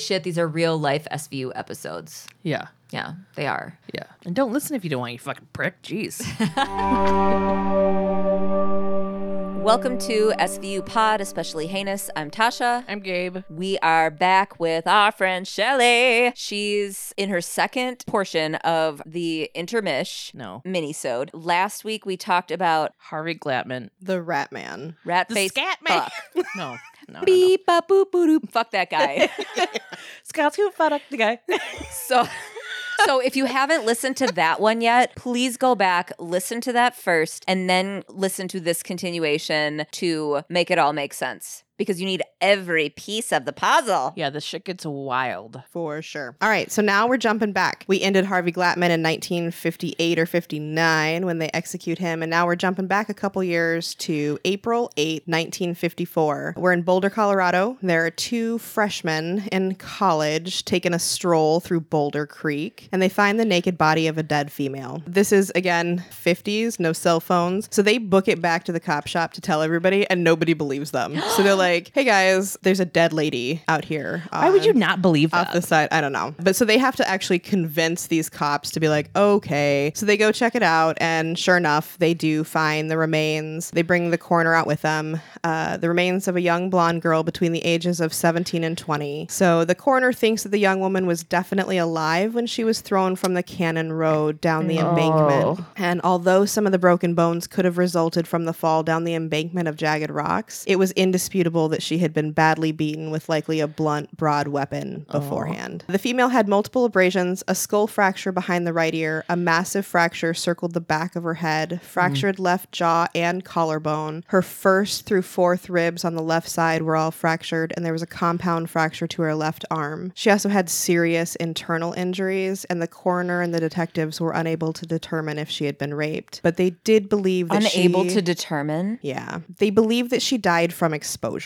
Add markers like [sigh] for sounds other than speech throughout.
shit, these are real life SVU episodes. Yeah. Yeah, they are. Yeah. And don't listen if you don't want, you fucking prick. Jeez. [laughs] Welcome to SVU Pod, especially heinous. I'm Tasha. I'm Gabe. We are back with our friend Shelly. She's in her second portion of the intermish No. minisode. Last week we talked about Harvey Glatman. The Rat Man. rat The face scat man. fuck. [laughs] No. No. no, no. Beep bop boop boop. Fuck that guy. [laughs] Scott's who fuck the guy. [laughs] so so if you haven't listened to that one yet, please go back, listen to that first, and then listen to this continuation to make it all make sense. Because you need every piece of the puzzle. yeah, this shit gets wild. For sure. All right, so now we're jumping back. We ended Harvey Glatman in 1958 or 59 when they execute him, and now we're jumping back a couple years to April 8, 1954. We're in Boulder, Colorado. There are two freshmen in college taking a stroll through Boulder Creek, and they find the naked body of a dead female. This is, again, 50s, no cell phones. So they book it back to the cop shop to tell everybody, and nobody believes them. So they're [gasps] like, hey guys, there's a dead lady out here. Why would you not believe off that? the side. I don't know. But so they have to actually convince these cops to be like, okay. So they go check it out. And sure enough, they do find the remains. They bring the coroner out with them. Uh, the remains of a young blonde girl between the ages of 17 and 20. So the coroner thinks that the young woman was definitely alive when she was thrown from the Cannon Road down the embankment. And although some of the broken bones could have resulted from the fall down the embankment of jagged rocks, it was indisputable that she had been badly beaten with likely a blunt, broad weapon beforehand. The female had multiple abrasions, a skull fracture behind the right ear, a massive fracture circled the back of her head, mm. fractured left jaw and collarbone. Her first through fourth ribs on the left side were all fractured, and there was a compound fracture to her left arm. She also had serious internal injuries, and the coroner and the detectives were unable to determine if she had been raped. But they did believe that Unable she- to determine. yeah. They believe that she died from exposure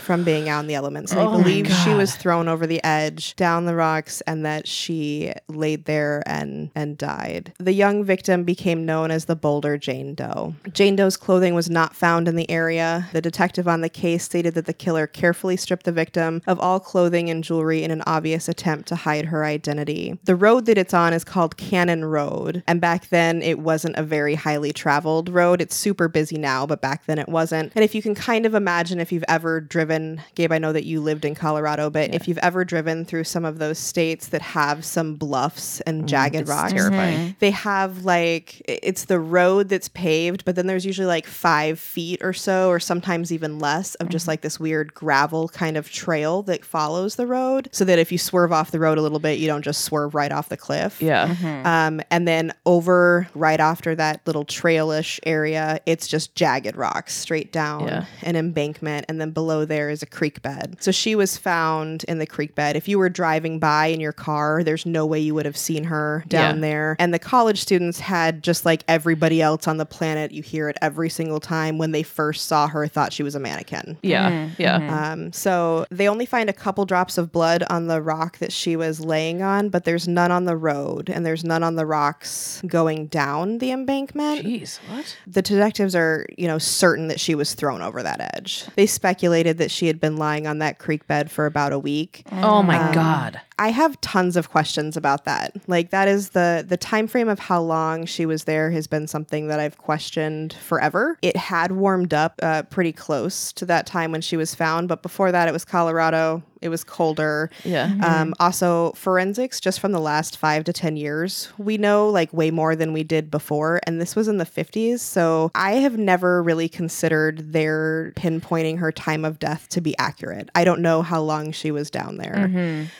from being out in the elements. Oh my believe she was thrown over the edge down the rocks and that she laid there and and died. The young victim became known as the Boulder Jane Doe. Jane Doe's clothing was not found in the area. The detective on the case stated that the killer carefully stripped the victim of all clothing and jewelry in an obvious attempt to hide her identity. The road that it's on is called Cannon Road, and back then it wasn't a very highly traveled road. It's super busy now, but back then it wasn't. And if you can kind of imagine if you've ever driven, Gabe, I know that you lived in Colorado, but if you've ever driven through some of those states that have some bluffs and mm, jagged rocks, terrifying. Mm-hmm. they have like it's the road that's paved, but then there's usually like five feet or so, or sometimes even less, of just mm-hmm. like this weird gravel kind of trail that follows the road, so that if you swerve off the road a little bit, you don't just swerve right off the cliff. Yeah. Mm-hmm. Um, and then over right after that little trailish area, it's just jagged rocks straight down Yeah. an embankment, and then below there is a creek bed. So she was found in the creek bed. If you were driving by in your car, there's no way you would have seen her down Yeah. there. And the college students had just like everybody else on the planet, you hear it every single time when they first saw her, thought she was a mannequin. Yeah. Yeah. Um, so they only find a couple drops of blood on the rock that she was laying on, but there's none on the road and there's none on the rocks going down the embankment. Jeez. What? The detectives are, you know, certain that she was thrown over that edge. They speculated that she had been lying on that creek bed for about a week. Oh my um, God. I have tons of questions about that. Like that is the the time frame of how long she was there has been something that I've questioned forever. It had warmed up uh, pretty close to that time when she was found, but before that it was Colorado. It was colder. Yeah. Um, also, forensics, just from the last five to 10 years, we know like way more than we did before. And this was in the 50s. So I have never really considered their pinpointing her time of death to be accurate. I don't know how long she was down there.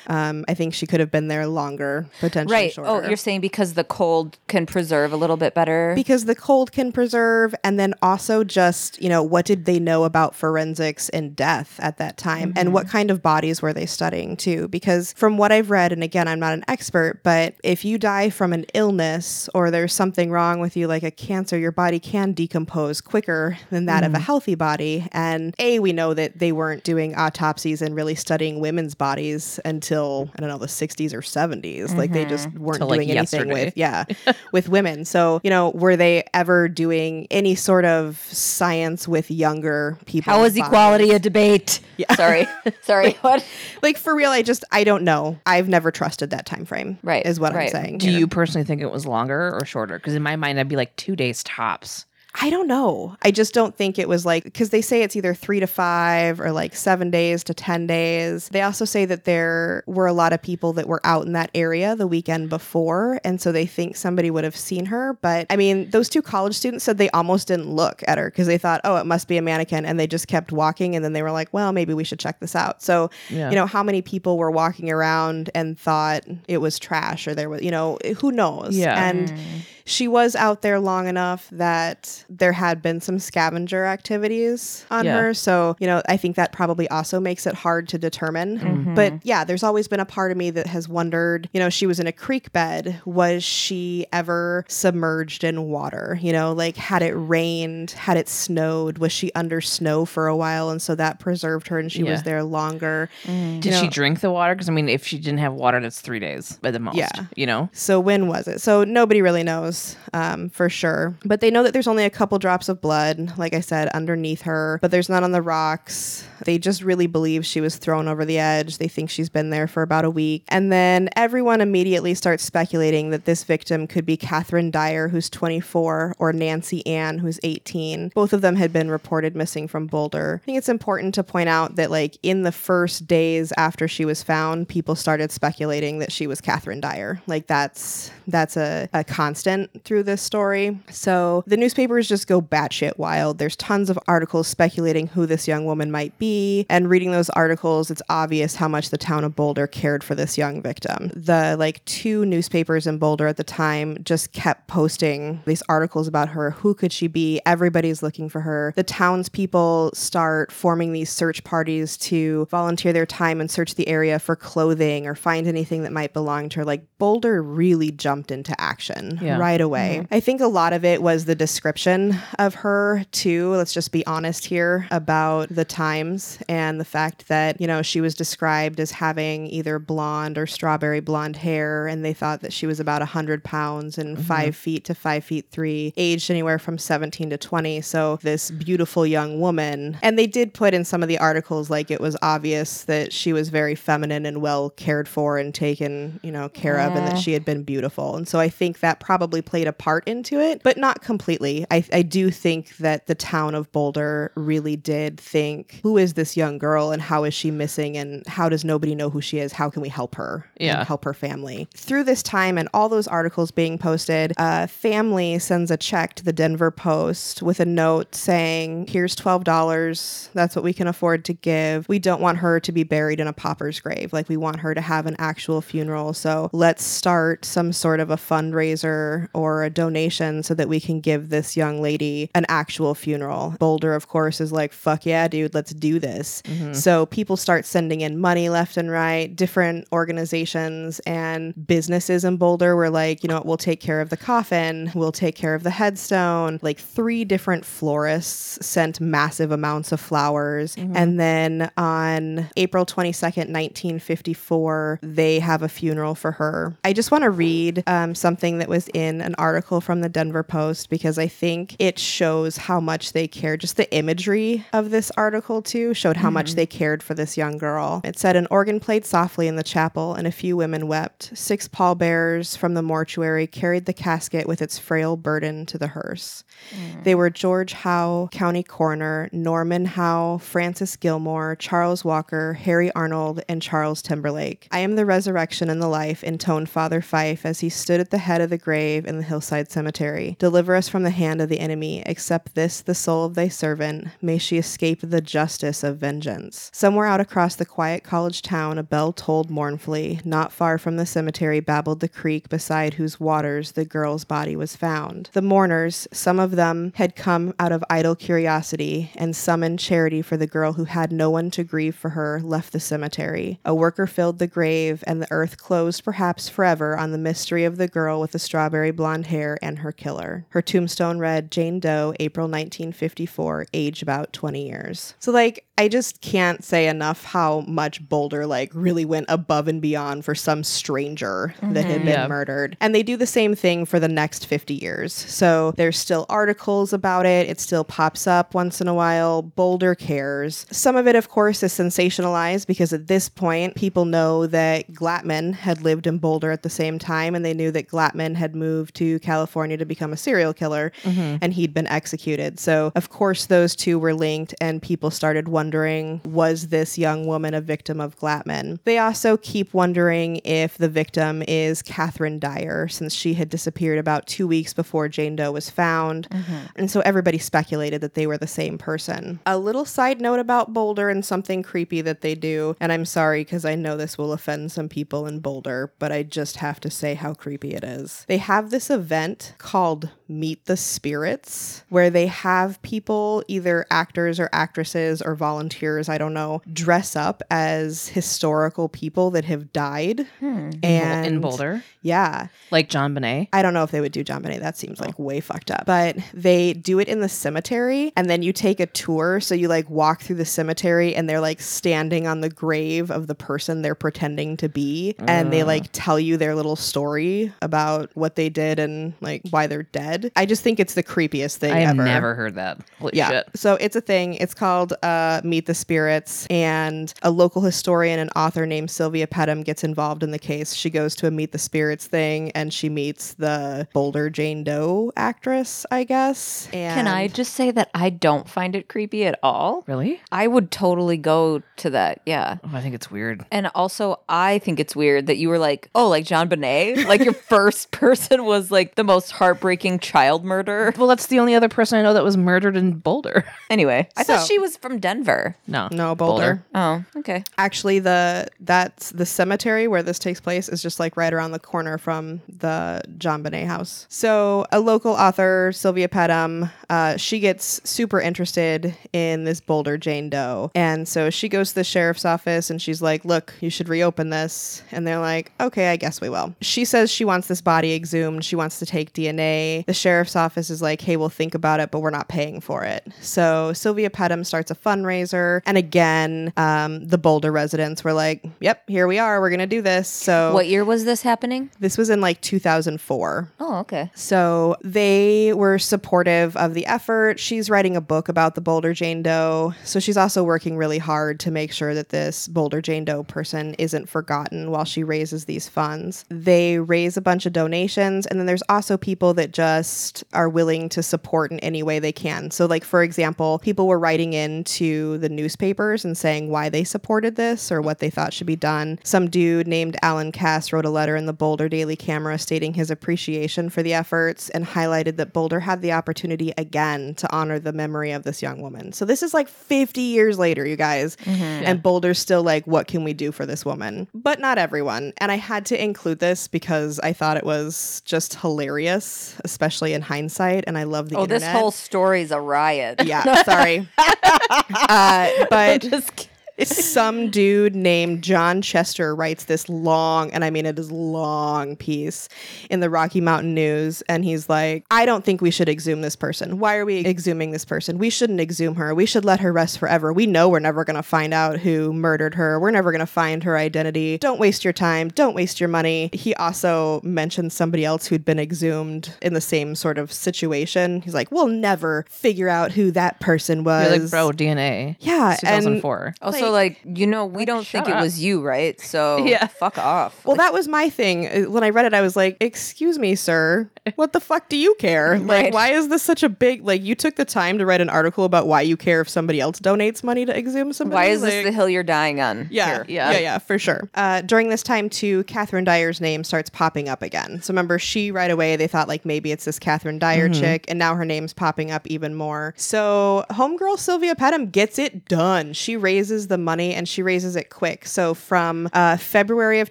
Um, I think she could have been there longer, potentially Right. Oh, shorter. Oh, you're saying because the cold can preserve a little bit better. because the cold can preserve and then also just you know what did they know about forensics and death at that time and what mm-hmm. kind of bodies were they studying too because from what i've read and again i'm not an expert but if you die from an illness or there's something wrong with you like a cancer your body can decompose quicker than that of a mm. healthy body and a we know that they weren't doing autopsies and really studying women's bodies until I don't know, the 60s or 70s. Like they just mm-hmm. weren't Till, like, doing anything yesterday. with, yeah, [laughs] with women. So, you know, were they ever doing any sort of science with younger people? How is equality a debate? Yeah. [laughs] Sorry. [laughs] Sorry. What? Like for real, I just, I don't know. I've never trusted that time frame. Right, Is what right. I'm saying. Do here. you personally think it was longer or shorter? Because in my mind, I'd be like two days tops. I don't know. I just don't think it was like because they say it's either three to five or like seven days to 10 days. They also say that there were a lot of people that were out in that area the weekend before. And so they think somebody would have seen her. But I mean, those two college students said they almost didn't look at her because they thought, oh, it must be a mannequin. And they just kept walking. And then they were like, well, maybe we should check this out. So, Yeah. you know, how many people were walking around and thought it was trash or there was, you know, who knows? Yeah. And mm. She was out there long enough that there had been some scavenger activities on Yeah. her. So, you know, I think that probably also makes it hard to determine. Mm-hmm. But yeah, there's always been a part of me that has wondered, you know, she was in a creek bed. Was she ever submerged in water? You know, like had it rained, had it snowed, was she under snow for a while? And so that preserved her and she was there longer. Mm. Did You she drink the water? Because I mean, if she didn't have water, that's three days at the most. Yeah. You know? So when was it? So nobody really knows um, for sure, but they know that there's only a couple drops of blood, like I said, underneath her, but there's none on the rocks. They just really believe she was thrown over the edge. They think she's been there for about a week, and then everyone immediately starts speculating that this victim could be Catherine Dyer, who's 24, or Nancy Ann, who's 18. Both of them had been reported missing from Boulder. I think it's important to point out that, like, in the first days after she was found, people started speculating that she was Catherine Dyer. Like, that's that's a, a constant through this story. So the newspapers just go batshit wild. There's tons of articles speculating who this young woman might be. And reading those articles, it's obvious how much the town of Boulder cared for this young victim. The like two newspapers in Boulder at the time just kept posting these articles about her. Who could she be? Everybody's looking for her. The townspeople start forming these search parties to volunteer their time and search the area for clothing or find anything that might belong to her. Like Boulder really jumped into action Yeah. right away. Mm-hmm. I think a lot of it was the description of her too. Let's just be honest here about the times and the fact that, you know, she was described as having either blonde or strawberry blonde hair and they thought that she was about 100 pounds and mm-hmm. 5 feet to 5 feet 3, aged anywhere from 17 to 20. So this beautiful young woman. And they did put in some of the articles like it was obvious that she was very feminine and well cared for and taken, you know, care of and that she had been beautiful. And so I think that probably played a part into it, but not completely. I, I do think that the town of Boulder really did think, who is this young girl and how is she missing and how does nobody know who she is? How can we help her? and Yeah. help her family. Through this time and all those articles being posted, a family sends a check to the Denver Post with a note saying, here's $12. That's what we can afford to give. We don't want her to be buried in a pauper's grave. Like, we want her to have an actual funeral. So let's start some sort of a fundraiser or a donation so that we can give this young lady an actual funeral. Boulder, of course, is like, fuck yeah, dude, let's do this. So people start sending in money left and right. Different organizations and businesses in Boulder were like, you know what, we'll take care of the coffin, we'll take care of the headstone. Like three different florists sent massive amounts of flowers. And then on April 22nd, 1954, they have a funeral for her. I just want to read um, something that was in an article from the Denver Post because I think it shows how much they care. Just the imagery of this article, too, showed how much mm-hmm. they cared for this young girl. It said an organ played softly in the chapel, and a few women wept. Six pallbearers from the mortuary carried the casket with its frail burden to the hearse. Mm. They were George Howe, county coroner, Norman Howe, Francis Gilmore, Charles Walker, Harry Arnold, and Charles Timberlake. I am the resurrection and the life, intoned Father Fife as he stood at the head of the grave in the hillside cemetery. Deliver us from the hand of the enemy. Accept this, the soul of thy servant. May she escape the justice of vengeance. Somewhere out across the quiet college town, a bell tolled mournfully. Not far from the cemetery babbled the creek beside whose waters the girl's body was found. The mourners, some of them had come out of idle curiosity, and some in charity for the girl who had no one to grieve for her, left the cemetery. A worker filled the grave, and the earth closed perhaps forever on the mystery of the girl with the strawberry blonde hair, and her killer. Her tombstone read Jane Doe, April 1954, age about 20 years. So, like, I just can't say enough how much Boulder, like, really went above and beyond for some stranger that had mm-hmm. been Yeah. murdered. And they do the same thing for the next 50 years. So, there's still articles about it, it still pops up once in a while. Boulder cares. Some of it, of course, is sensationalized because at this point, people know that Glatman had lived in Boulder at the same time, and they knew that Glatman had moved to California to become a serial killer mm-hmm. and he'd been executed. So, of course, those two were linked, and people started wondering was this young woman a victim of Glatman? They also keep wondering if the victim is Catherine Dyer, since she had disappeared about two weeks before Jane Doe was found. Mm-hmm. And so everybody speculated that they were the same person. A little side note about Boulder and something creepy that they do, and I'm sorry because I know this will offend some people in Boulder, but I just have to say how creepy it is. They have this event called Meet the Spirits, where they have people, either actors or actresses or volunteers, I don't know, dress up as historical people that have died. Hmm. And in Boulder, Yeah. like JonBenét. I don't know if they would do JonBenét. That seems like oh. way fucked up. But they do it in the cemetery, and then you take a tour. So you like walk through the cemetery, and they're like standing on the grave of the person they're pretending to be, and they ah. like tell you their little story about what they did and like why they're dead. I just think it's the creepiest thing I have ever. never heard that. Holy Yeah. shit. So it's a thing. It's called uh, Meet the Spirits, and a local historian and author named Silvia Pettem gets involved in the case. She goes to a Meet the Spirits thing, and she meets the Boulder Jane Doe actress, I guess. And Can I just say that I don't find it creepy at all? Really? I would totally go to that. Yeah. Oh, I think it's weird. And also, I think it's weird that you were like, oh, like JonBenét? Like your [laughs] first person was like the most heartbreaking child murder. [laughs] Well, that's the only other person I know that was murdered in Boulder. [laughs] Anyway, I thought she was from Denver. No. No, Boulder. Oh, okay. Actually, the that's the cemetery where this takes place is just like right around the corner from the JonBenét house. So, a local author, Silvia Pettem, uh, she gets super interested in this Boulder Jane Doe, and so she goes to the sheriff's office and she's like, "Look, you should reopen this." And they're like, "Okay, I guess we will." She says she wants this body exhumed. She wants to take DNA. The sheriff's office is like, "Hey, we'll think about it, but we're not paying for it." So Silvia Pettem starts a fundraiser, and again, um, the Boulder residents were like, "Yep, here we are. We're gonna do this." So What year was this happening? this was in like 2004. Oh, okay. So they were supportive of the effort. She's writing a book about the Boulder Jane Doe. So she's also working really hard to make sure that this Boulder Jane Doe person isn't forgotten while she raises these funds. They raise a bunch of donations, and then there's also people that just are willing to support in any way they can. So, like, for example, people were writing into the newspapers and saying why they supported this or what they thought should be done. Some dude named Alan Cass wrote a letter in the Boulder Daily Camera stating his appreciation for the efforts and highlighted that Boulder had the opportunity again to honor the memory of this young woman. So this is like 50 years later, you guys. And Boulder's still like, what can we do for this woman? But not everyone. And I had to include this because I thought it was just hilarious, especially in hindsight. And I love the Oh, internet. this whole story's a riot. Yeah, sorry. [laughs] uh, but [laughs] Just kidding. Some dude named John Chester writes this long, and I mean it is long piece in the Rocky Mountain News, and he's like, I don't think we should exhume this person. Why are we exhuming this person? We shouldn't exhume her. We should let her rest forever. We know we're never gonna find out who murdered her. We're never gonna find her identity. Don't waste your time. Don't waste your money. He also mentioned somebody else who'd been exhumed in the same sort of situation. He's like, We'll never figure out who that person was. You're like, bro, DNA. Yeah, It's and 2004. Also, like, you know, we don't think shut it was you, right? So, [laughs] Yeah. fuck off. Well, that was my thing. Uh, When I read it, I was like, "Excuse me, sir. What the fuck do you care? [laughs] Like, Right. why is this such a big like? You took the time to write an article about why you care if somebody else donates money to exhume somebody. Why is Like- this the hill you're dying on? yeah, Here. yeah, yeah, yeah, for sure. Uh, during this time, too, Catherine Dyer's name starts popping up again. So remember, she right away they thought like maybe it's this Catherine Dyer chick, and now her name's popping up even more. So homegirl Silvia Pettem gets it done. She raises the the money and she raises it quick. So from uh, February of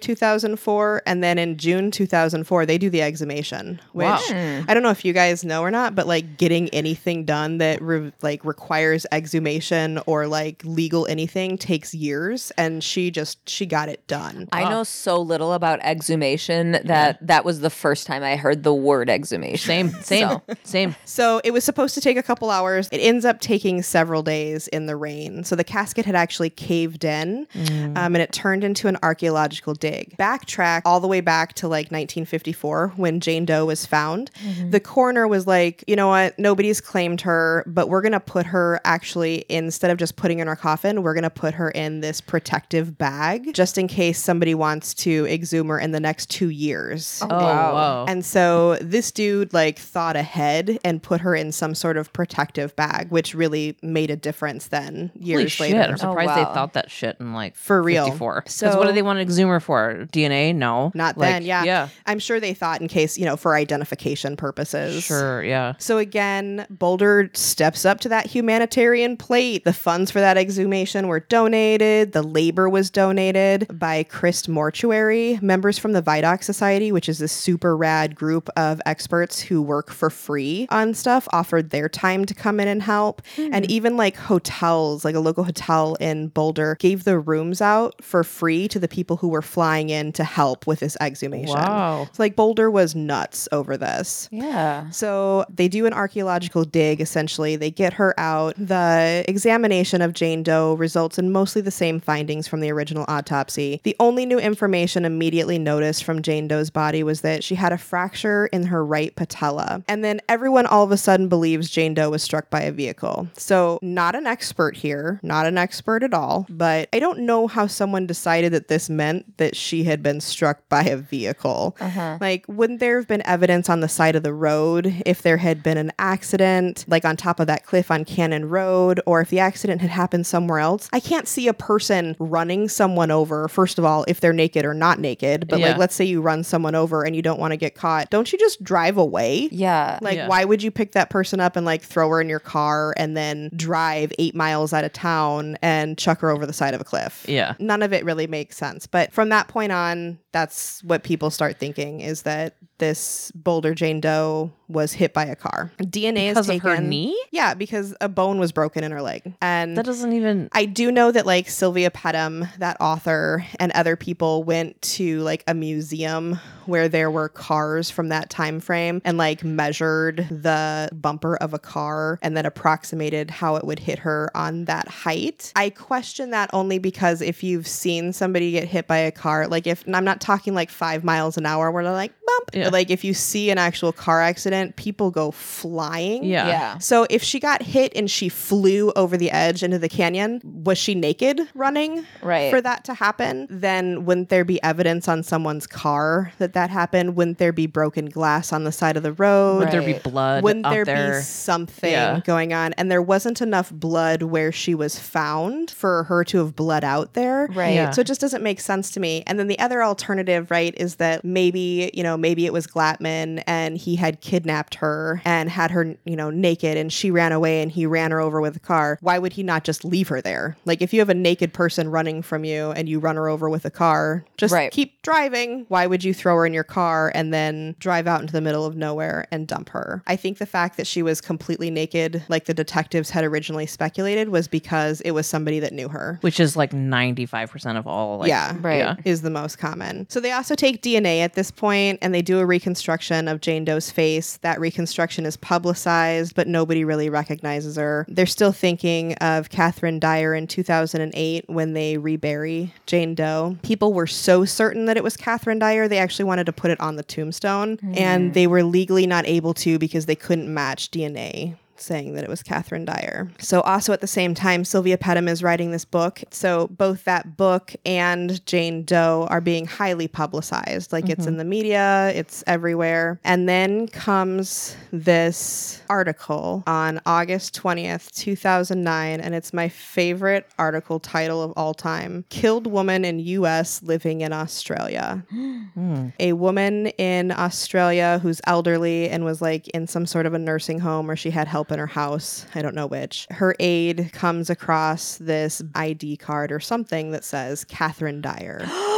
2004 and then in June 2004, they do the exhumation, which Wow. I don't know if you guys know or not, but like getting anything done that re- like requires exhumation or like legal anything takes years. And she just, she got it done. I know so little about exhumation that that was the first time I heard the word exhumation. Same, [laughs] same, So- same. So it was supposed to take a couple hours. It ends up taking several days in the rain. So the casket had actually caved in um, and it turned into an archaeological dig. Backtrack all the way back to like 1954 when Jane Doe was found. The coroner was like, you know what? Nobody's claimed her, but we're going to put her actually, instead of just putting her in her coffin, we're going to put her in this protective bag just in case somebody wants to exhume her in the next two years. Oh, wow. whoa. And so this dude like thought ahead and put her in some sort of protective bag, which really made a difference then Holy years shit! later. I'm surprised wow. they thought that shit in like For real. 54. So- what do they want to exhume her for? DNA? No, Not Like, then, yeah. yeah, I'm sure they thought in case, you know, for identification purposes. sure, yeah. So again, Boulder steps up to that humanitarian plate. The funds for that exhumation were donated. The labor was donated by Crist Mortuary, members from the Vidocq Society, which is this super rad group of experts who work for free on stuff, offered their time to come in and help. Hmm. And even like hotels, like a local hotel in Boulder, gave the rooms out for free to the people who were flying in to help with this exhumation. Wow. So like Boulder was nuts over this. Yeah. So they do an archaeological dig essentially. They get her out. The examination of Jane Doe results in mostly the same findings from the original autopsy. The only new information immediately noticed from Jane Doe's body was that she had a fracture in her right patella. And then everyone all of a sudden believes Jane Doe was struck by a vehicle. So, not an expert here, not an expert at all, but I don't know how someone decided that this meant that she had been struck by a vehicle. Uh-huh. Like, wouldn't there have been evidence on the side of the road if there had been an accident, like on top of that cliff on Cannon Road, or if the accident had happened somewhere else? I can't see a person running someone over, first of all, if they're naked or not naked. But, like, let's say you run someone over and you don't want to get caught. Don't you just drive away? Yeah. Like, Yeah. why would you pick that person up and like throw her in your car and then drive eight miles out of town and chuck her over the side of a cliff? Yeah. None of it really makes sense. But from that point on, that's what people start thinking is that this Boulder Jane Doe was hit by a car. DNA Because is of taken. her knee? Yeah, because a bone was broken in her leg. And That doesn't even. I do know that like Silvia Pettem, that author, and other people went to like a museum where there were cars from that time frame and like measured the bumper of a car and then approximated how it would hit her on that height. I question that only because if you've seen somebody get hit by a car, like if and I'm not talking like five miles an hour where they're like bump, Yeah. But, like if you see an actual car accident, people go flying. Yeah. Yeah. So if she got hit and she flew over the edge into the canyon, was she naked running Right. for that to happen? Then wouldn't there be evidence on someone's car that that happened? Wouldn't there be broken glass on the side of the road? Would there be blood Wouldn't up there there? be something Yeah. going on? And there wasn't enough blood where she was found for her to have bled out there. Right. Yeah. So it just doesn't make sense to me. And then the other alternative, right, is that maybe, you know, maybe it was Glatman and he had kidnapped her and had her, you know, naked and she ran away and he ran her over with a car. Why would he not just leave her there? Like if you have a naked person running from you and you run her over with a car, just Right. keep driving. Why would you throw her in your car and then drive out into the middle of nowhere and dump her? I think the fact that she was completely naked, like the detectives had originally speculated, was because it was somebody that knew her. Which is like 95% of all. Like, Yeah. Right. Yeah. is the most common. So they also take DNA at this point and they do a reconstruction of Jane Doe's face. That reconstruction is publicized, but nobody really recognizes her. They're still thinking of Catherine Dyer in 2008 when they rebury Jane Doe. People were so certain that it was Catherine Dyer, they actually wanted to put it on the tombstone, and mm. they were legally not able to because they couldn't match DNA saying that it was Catherine Dyer. So also at the same time, Silvia Pettem is writing this book. So both that book and Jane Doe are being highly publicized. Like it's mm-hmm. in the media, it's everywhere. And then comes this article on August 20th, 2009, and it's my favorite article title of all time. Killed woman in US living in Australia [gasps] hmm. a woman in Australia who's elderly and was like in some sort of a nursing home or she had help help in her house. I don't know which. Her aide comes across this ID card or something that says Catherine Dyer. [gasps] [gasps] [gasps]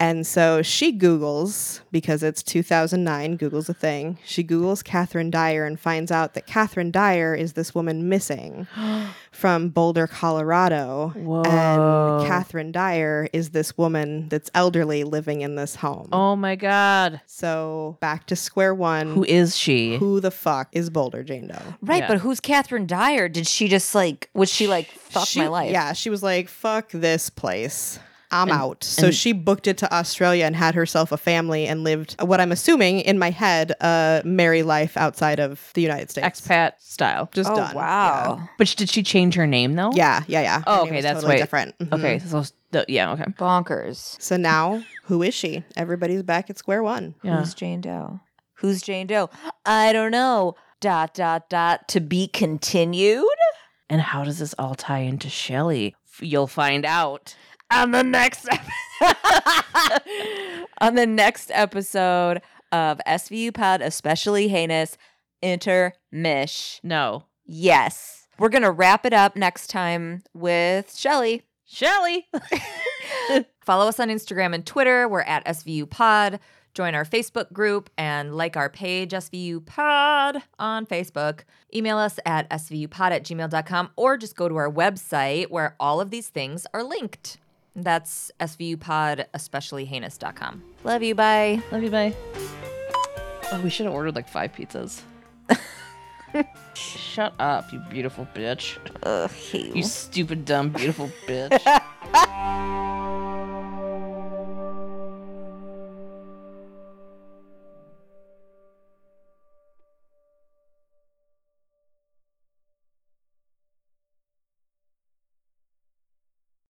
And so she Googles, because it's 2009, Google's a thing. She Googles Catherine Dyer and finds out that Catherine Dyer is this woman missing [gasps] from Boulder, Colorado. Whoa. And Catherine Dyer is this woman that's elderly living in this home. Oh my god. So back to square one. Who is she? Who the fuck is Boulder Jane Doe? Right, Yeah. but who's Catherine Dyer? Did she just like was she like fuck She- my life? Yeah, she was like, fuck this place. I'm And- out. So and- she booked it to Australia and had herself a family and lived what I'm assuming in my head a merry life outside of the United States. Expat style. Just Oh done. wow. But did she change her name though? Yeah, yeah, yeah. yeah. Oh, okay, that's totally why- different. Mhm. Okay. So the, yeah. Okay. Bonkers. So now, who is she? Everybody's back at square one. Yeah. Who's Jane Doe? Who's Jane Doe? I don't know. Dot dot dot to be continued And how does this all tie into Shelley? You'll find out. On the next [laughs] on the next episode of SVU Pod, especially heinous intermish. No. Yes. We're gonna wrap it up next time with Shelly. Shelley. [laughs] [laughs] Follow us on Instagram and Twitter. We're at SVU Pod. Join our Facebook group and like our page, SVU Pod, on Facebook. Email us at svupod at gmail.com or just go to our website where all of these things are linked. That's svupod, especially heinous.com. Love you. Bye. Love you. Bye. Oh, we should have ordered like five pizzas. [laughs] Shut up, you beautiful bitch. Ugh, hate You stupid, dumb, beautiful [laughs] bitch.